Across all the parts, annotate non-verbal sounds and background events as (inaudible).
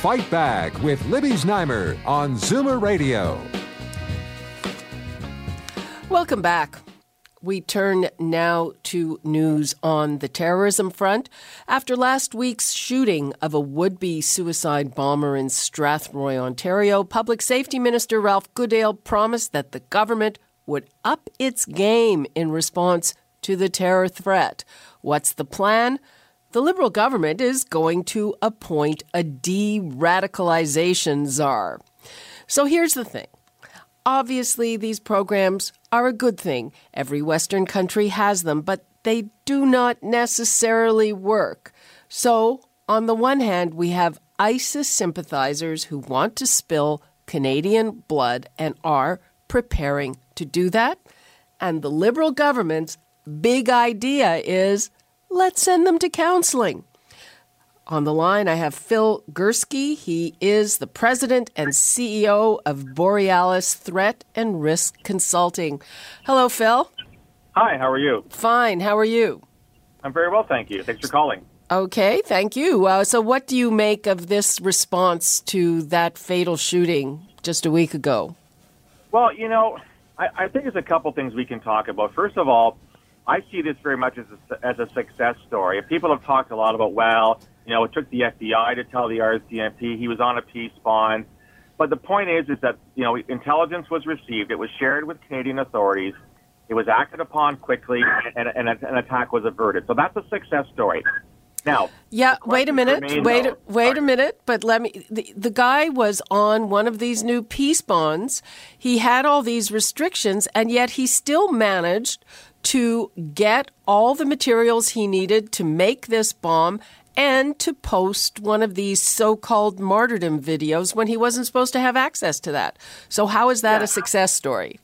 Fight Back with Libby Znaimer on Zoomer Radio. Welcome back. We turn now to news on the terrorism front. After last week's shooting of a would be suicide bomber in Strathroy, Ontario, Public Safety Minister Ralph Goodale promised that the government would up its game in response to the terror threat. What's the plan? The Liberal government is going to appoint a de radicalization czar. So here's the thing. Obviously, these programs are a good thing. Every Western country has them, but they do not necessarily work. So, on the one hand, we have ISIS sympathizers who want to spill Canadian blood and are preparing to do that. And the Liberal government's big idea is let's send them to counseling. On the line, I have Phil Gurski. He is the president and CEO of Borealis Threat and Risk Consulting. Hello, Phil. Hi, how are you? Fine. How are you? I'm very well, thank you. Thanks for calling. Okay, thank you. Uh, so, what do you make of this response to that fatal shooting just a week ago? Well, you know, I, I think there's a couple things we can talk about. First of all, I see this very much as a, as a success story. People have talked a lot about, well, you know, it took the FBI to tell the RCMP he was on a peace bond. But the point is, is that, you know, intelligence was received. It was shared with Canadian authorities. It was acted upon quickly, and, and an attack was averted. So that's a success story. Now, yeah. Wait a minute. Wait. A, wait Sorry. a minute. But let me. The, the guy was on one of these new peace bonds. He had all these restrictions, and yet he still managed to get all the materials he needed to make this bomb and to post one of these so-called martyrdom videos when he wasn't supposed to have access to that. So how is that yeah. a success story?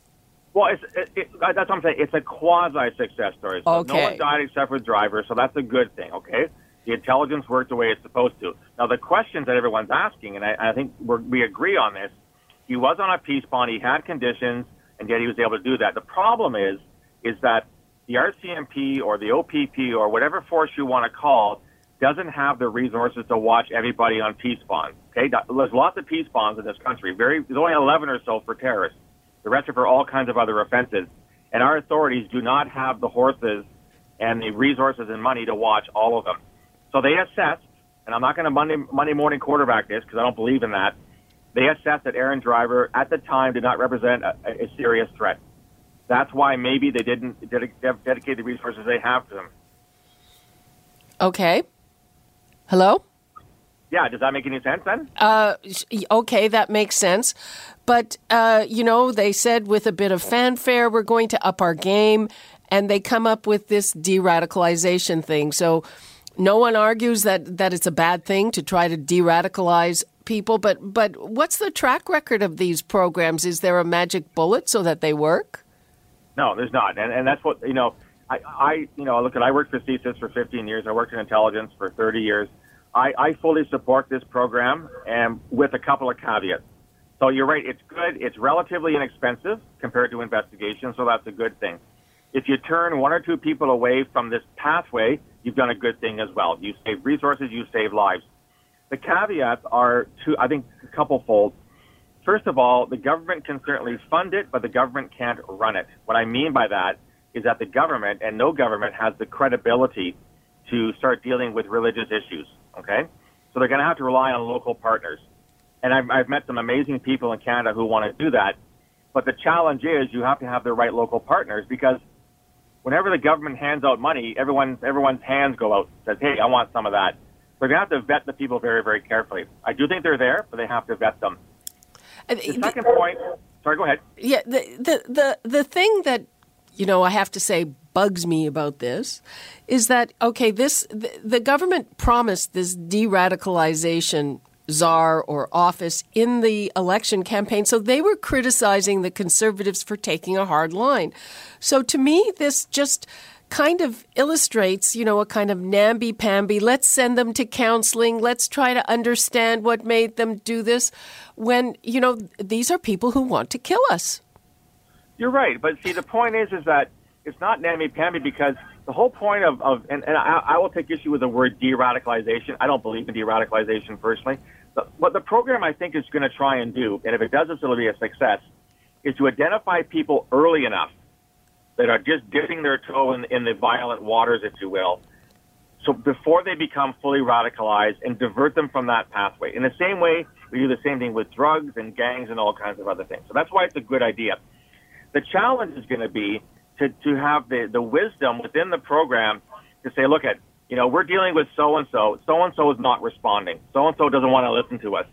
Well, it's, it, it, uh, that's what I'm saying. It's a quasi success story. So okay. No one died except for the driver, so that's a good thing. Okay. The intelligence worked the way it's supposed to. Now, the questions that everyone's asking, and I, I think we agree on this, he was on a peace bond, he had conditions, and yet he was able to do that. The problem is, is that the RCMP or the OPP or whatever force you want to call doesn't have the resources to watch everybody on peace bonds. Okay, there's lots of peace bonds in this country. Very, there's only 11 or so for terrorists. The rest are for all kinds of other offenses. And our authorities do not have the horses and the resources and money to watch all of them. So they assessed, and I'm not going to Monday, Monday morning quarterback this because I don't believe in that. They assessed that Aaron Driver at the time did not represent a, a serious threat. That's why maybe they didn't dedicate the resources they have to them. Okay. Hello? Yeah, does that make any sense then? Uh, okay, that makes sense. But, uh, you know, they said with a bit of fanfare, we're going to up our game, and they come up with this de radicalization thing. So no one argues that, that it's a bad thing to try to de radicalize people, but, but what's the track record of these programs? Is there a magic bullet so that they work? No, there's not, and and that's what you know. I, I you know look at I worked for CSIS for 15 years. I worked in intelligence for 30 years. I, I fully support this program, and with a couple of caveats. So you're right, it's good. It's relatively inexpensive compared to investigation, so that's a good thing. If you turn one or two people away from this pathway, you've done a good thing as well. You save resources, you save lives. The caveats are two, I think, a couple fold. First of all, the government can certainly fund it, but the government can't run it. What I mean by that is that the government and no government has the credibility to start dealing with religious issues. Okay, so they're going to have to rely on local partners. And I've, I've met some amazing people in Canada who want to do that. But the challenge is you have to have the right local partners because whenever the government hands out money, everyone's everyone's hands go out. And says, "Hey, I want some of that." So They're going to have to vet the people very, very carefully. I do think they're there, but they have to vet them. The second point. Sorry, go ahead. Yeah, the the the the thing that you know I have to say bugs me about this is that okay, this the, the government promised this de-radicalization czar or office in the election campaign. So they were criticizing the conservatives for taking a hard line. So to me, this just kind of illustrates, you know, a kind of namby-pamby. Let's send them to counseling. Let's try to understand what made them do this. When you know these are people who want to kill us. You're right, but see, the point is, is that it's not namby-pamby because the whole point of, of and, and I, I will take issue with the word de-radicalization. I don't believe in de-radicalization personally. But what the program I think is going to try and do, and if it does this, it'll be a success, is to identify people early enough that are just dipping their toe in, in the violent waters, if you will, so before they become fully radicalized and divert them from that pathway. In the same way, we do the same thing with drugs and gangs and all kinds of other things. So that's why it's a good idea. The challenge is going to be to, to have the, the wisdom within the program to say, look at, you know, we're dealing with so and so. So and so is not responding. So and so doesn't want to listen to us.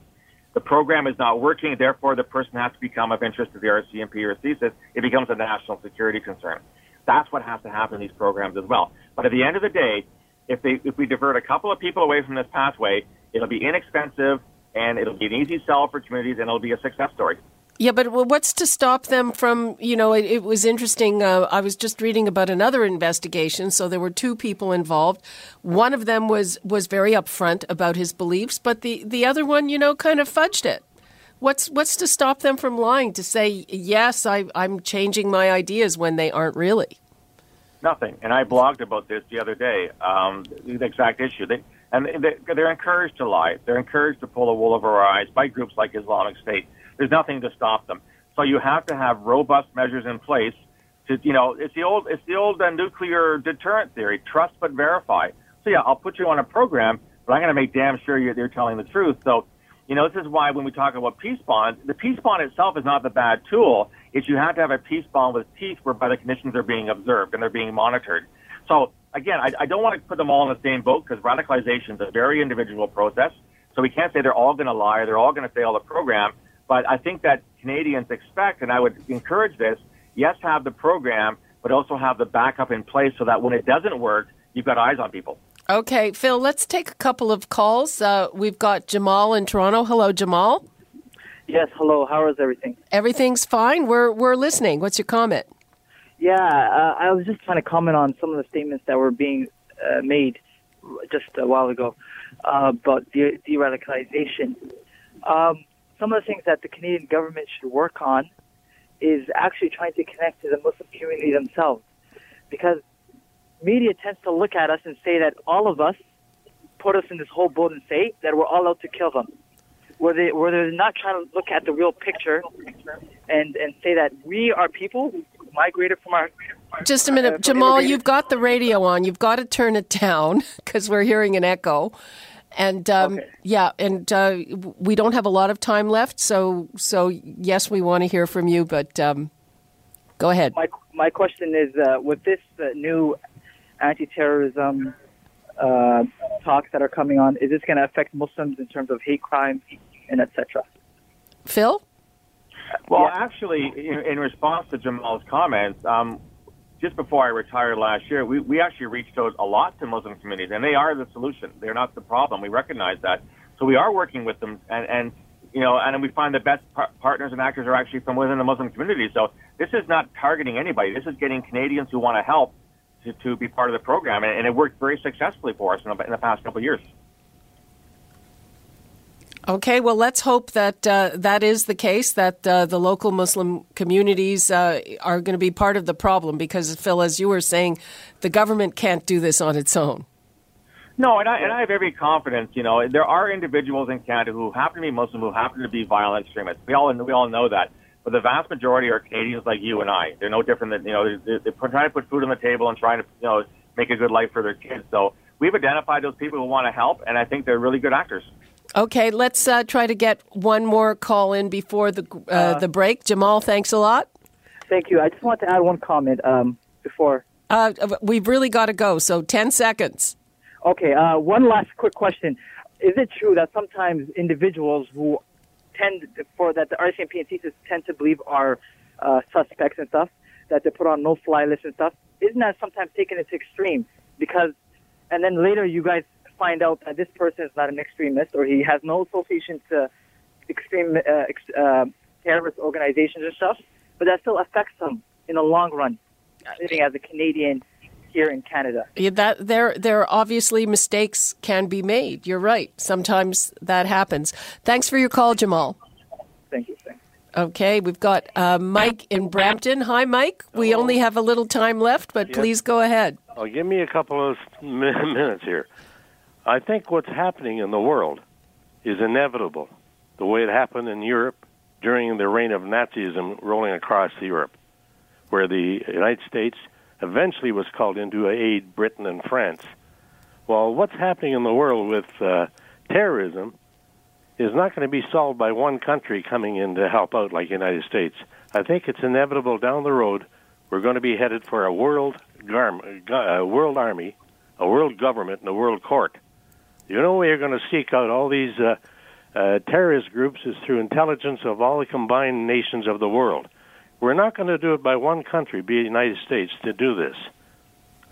The program is not working. Therefore, the person has to become of interest to the RCMP or CSIS. It becomes a national security concern. That's what has to happen in these programs as well. But at the end of the day, if they if we divert a couple of people away from this pathway, it'll be inexpensive and it'll be an easy sell for communities and it'll be a success story. Yeah, but what's to stop them from, you know, it, it was interesting. Uh, I was just reading about another investigation. So there were two people involved. One of them was, was very upfront about his beliefs, but the, the other one, you know, kind of fudged it. What's, what's to stop them from lying to say, yes, I, I'm changing my ideas when they aren't really? Nothing. And I blogged about this the other day, um, the exact issue. They, and they're encouraged to lie. They're encouraged to pull the wool over our eyes by groups like Islamic State there's nothing to stop them. So you have to have robust measures in place to, you know, it's the old, it's the old uh, nuclear deterrent theory: trust but verify. So yeah, I'll put you on a program, but I'm going to make damn sure you're, you're telling the truth. So, you know, this is why when we talk about peace bonds, the peace bond itself is not the bad tool. It's you have to have a peace bond with teeth whereby the conditions are being observed and they're being monitored. So again, I, I don't want to put them all in the same boat because radicalization is a very individual process. So we can't say they're all going to lie, they're all going to fail the program. But I think that Canadians expect, and I would encourage this, yes, have the program, but also have the backup in place so that when it doesn't work, you've got eyes on people. Okay, Phil, let's take a couple of calls. Uh, we've got Jamal in Toronto. Hello, Jamal. Yes, hello. How is everything? Everything's fine. We're, we're listening. What's your comment? Yeah, uh, I was just trying to comment on some of the statements that were being uh, made just a while ago uh, about de radicalization. Um, some of the things that the Canadian government should work on is actually trying to connect to the Muslim community themselves. Because media tends to look at us and say that all of us put us in this whole boat and say that we're all out to kill them. Where, they, where they're not trying to look at the real picture and, and say that we are people who migrated from our. Just a minute, uh, Jamal, you've got the radio on. You've got to turn it down (laughs) because we're hearing an echo. And um, okay. yeah, and uh, we don't have a lot of time left, so so yes, we want to hear from you, but um, go ahead. My my question is, uh, with this uh, new anti-terrorism uh, talks that are coming on, is this going to affect Muslims in terms of hate crimes and etc.? Phil. Well, yeah. actually, in, in, response to Jamal's comments, um, just before I retired last year, we, we actually reached out a lot to Muslim communities, and they are the solution. They're not the problem. We recognize that. So we are working with them, and, and you know, and we find the best par- partners and actors are actually from within the Muslim community. So this is not targeting anybody. This is getting Canadians who want to help to, to be part of the program, and, and it worked very successfully for us in the, in the past couple of years. Okay, well, let's hope that uh, that is the case, that uh, the local Muslim communities uh, are going to be part of the problem because, Phil, as you were saying, the government can't do this on its own. No, and I, and I have every confidence. You know, there are individuals in Canada who happen to be Muslim, who happen to be violent extremists. We all we all know that. But the vast majority are Canadians like you and I. They're no different than you know. They're, they're trying to put food on the table and trying to you know make a good life for their kids. So we've identified those people who want to help, and I think they're really good actors. Okay, let's uh, try to get one more call in before the uh, uh, the break. Jamal, thanks a lot. Thank you. I just want to add one comment um, before. Uh, we've really got to go, so 10 seconds. Okay, uh, one last quick question. Is it true that sometimes individuals who tend for that the RCMP and CSIS tend to believe are uh, suspects and stuff, that they put on no fly lists and stuff, isn't that sometimes taken into extreme? Because, and then later you guys find out that this person is not an extremist or he has no association to extreme uh, ex, uh, terrorist organizations and stuff, but that still affects him in the long run, living as a Canadian here in Canada. Yeah, that there there obviously mistakes can be made. You're right. Sometimes that happens. Thanks for your call, Jamal. Thank you. Thanks. Okay, we've got uh, Mike in Brampton. Hi, Mike. We Hello. only have a little time left, but Yes. please go ahead. Oh, give me a couple of (laughs) minutes here. I think what's happening in the world is inevitable, the way it happened in Europe during the reign of Nazism rolling across Europe, where the United States eventually was called in to aid Britain and France. Well, what's happening in the world with uh, terrorism is not going to be solved by one country coming in to help out like the United States. I think it's inevitable down the road we're going to be headed for a world garm, gu- a world army, a world government, and a world court. The only way you're going to seek out all these uh, uh, terrorist groups is through intelligence of all the combined nations of the world. We're not going to do it by one country, be the United States, to do this.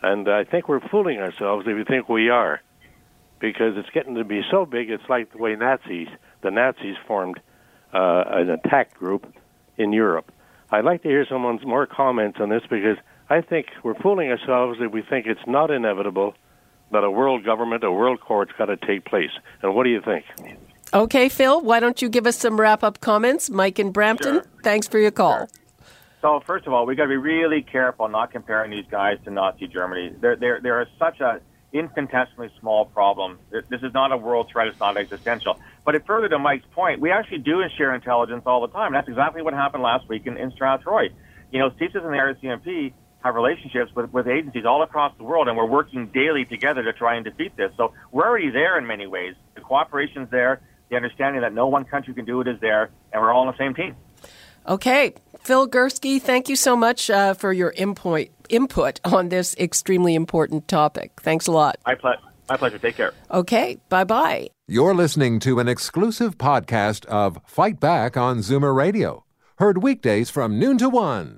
And I think we're fooling ourselves if we think we are, because it's getting to be so big. It's like the way Nazis, the Nazis formed uh, an attack group in Europe. I'd like to hear someone's more comments on this because I think we're fooling ourselves if we think it's not inevitable that a world government, a world court's got to take place. And what do you think? Okay, Phil, why don't you give us some wrap up comments? Mike in Brampton, Sure. thanks for your call. So first of all, we got to be really careful not comparing these guys to Nazi Germany. They're they're they're such a infinitesimally small problem. This is not a world threat. It's not existential. But it, further to Mike's point, we actually do share intelligence all the time. That's exactly what happened last week in, in Strathroy. You know, CSIS in the RCMP have relationships with, with agencies all across the world, and we're working daily together to try and defeat this. So we're already there in many ways. The cooperation's there. The understanding that no one country can do it is there, and we're all on the same team. Okay, Phil Gurski, thank you so much uh, for your input, input on this extremely important topic. Thanks a lot. My, ple- my pleasure. Take care. Okay, bye bye. You're listening to an exclusive podcast of Fight Back on Zoomer Radio, heard weekdays from noon to one.